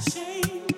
shame.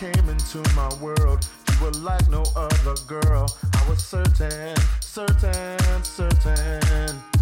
came into my world, you were like no other girl. I was certain, certain, certain.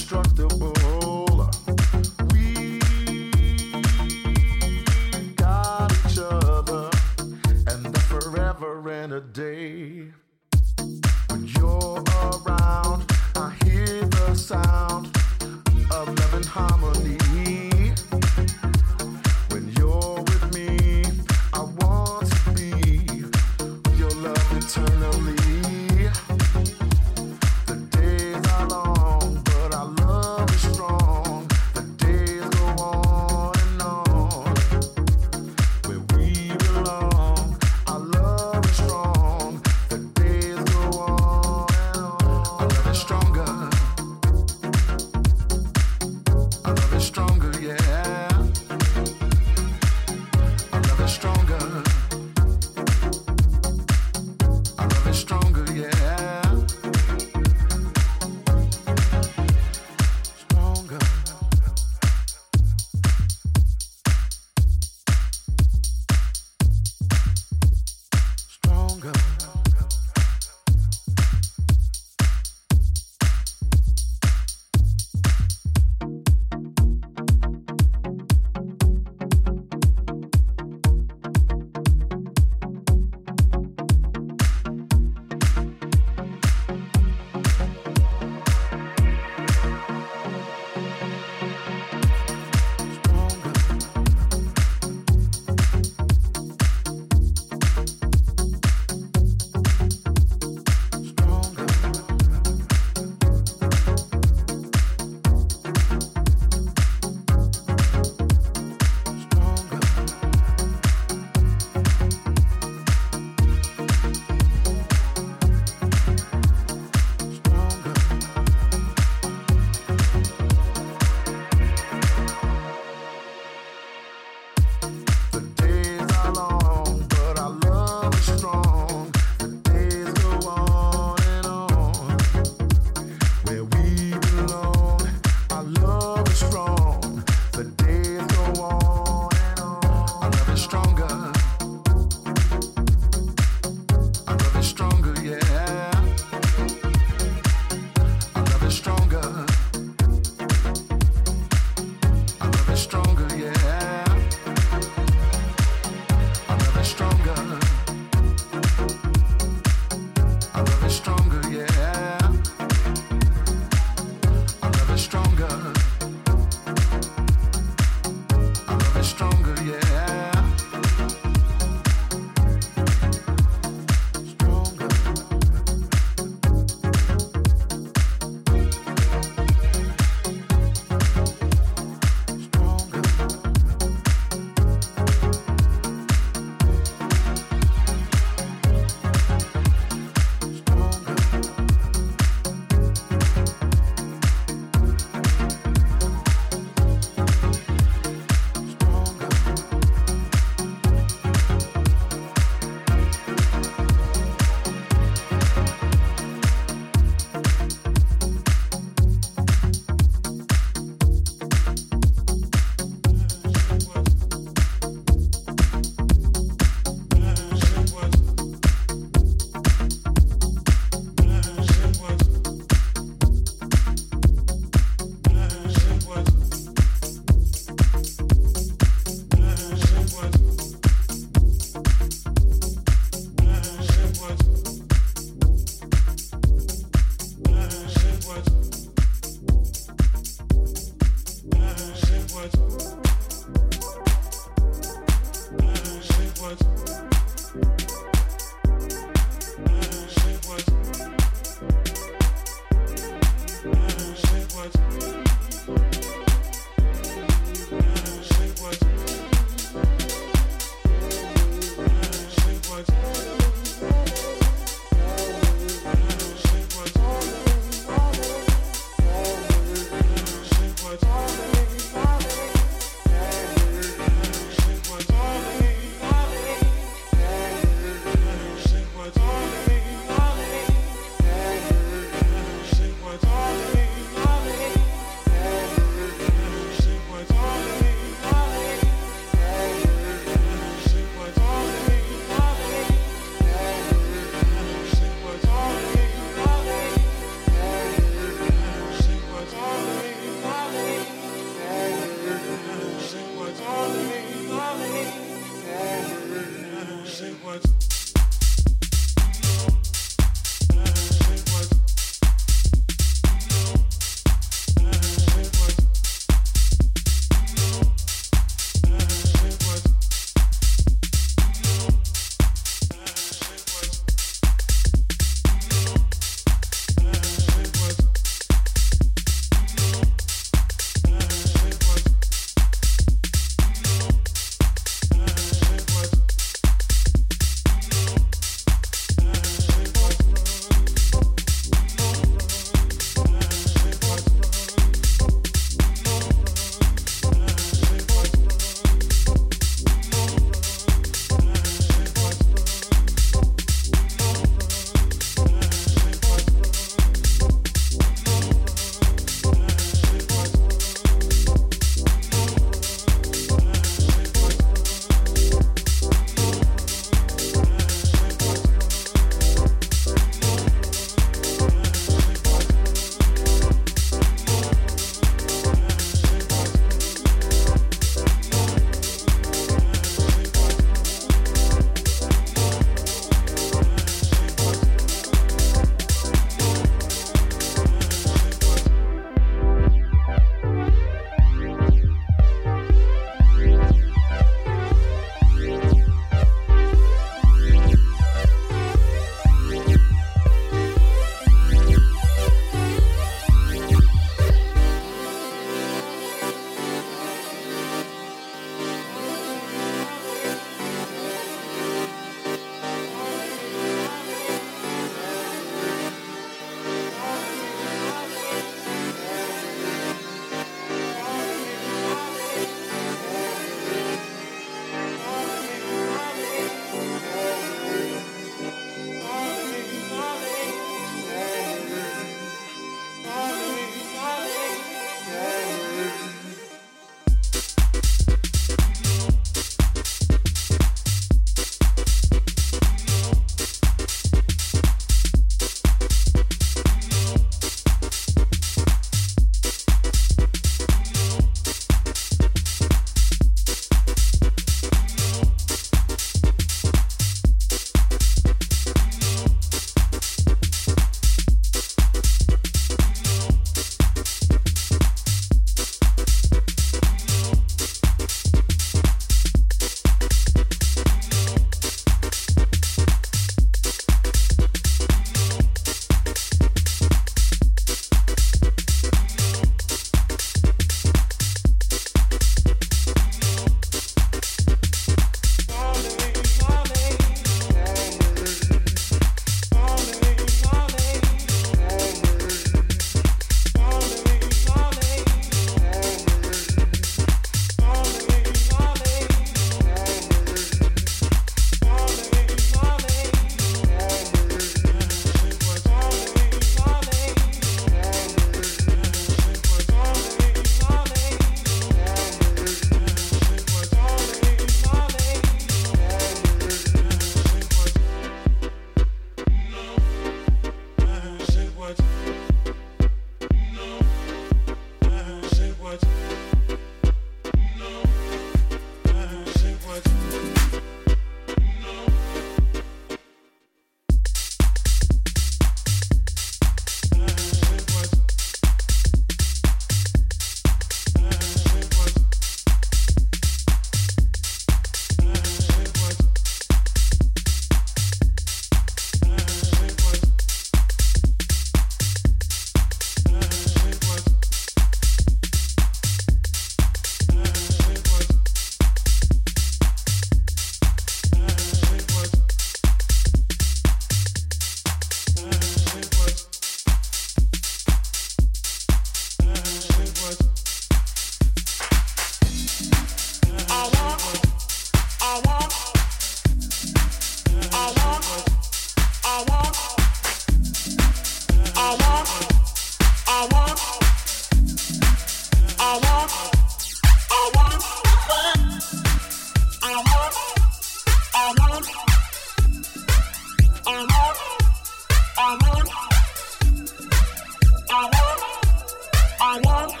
want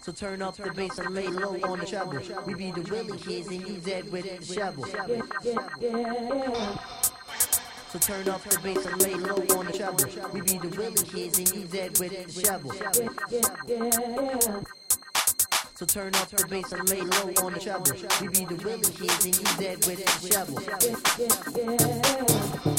So turn up the bass and lay low on the treble. We be the willing kids and you dead with the shovel. So turn up the bass and lay low on the treble. We be the willing kids and you dead with the shovel. So turn up the bass and lay low on the treble. We be the willing kids and you dead with the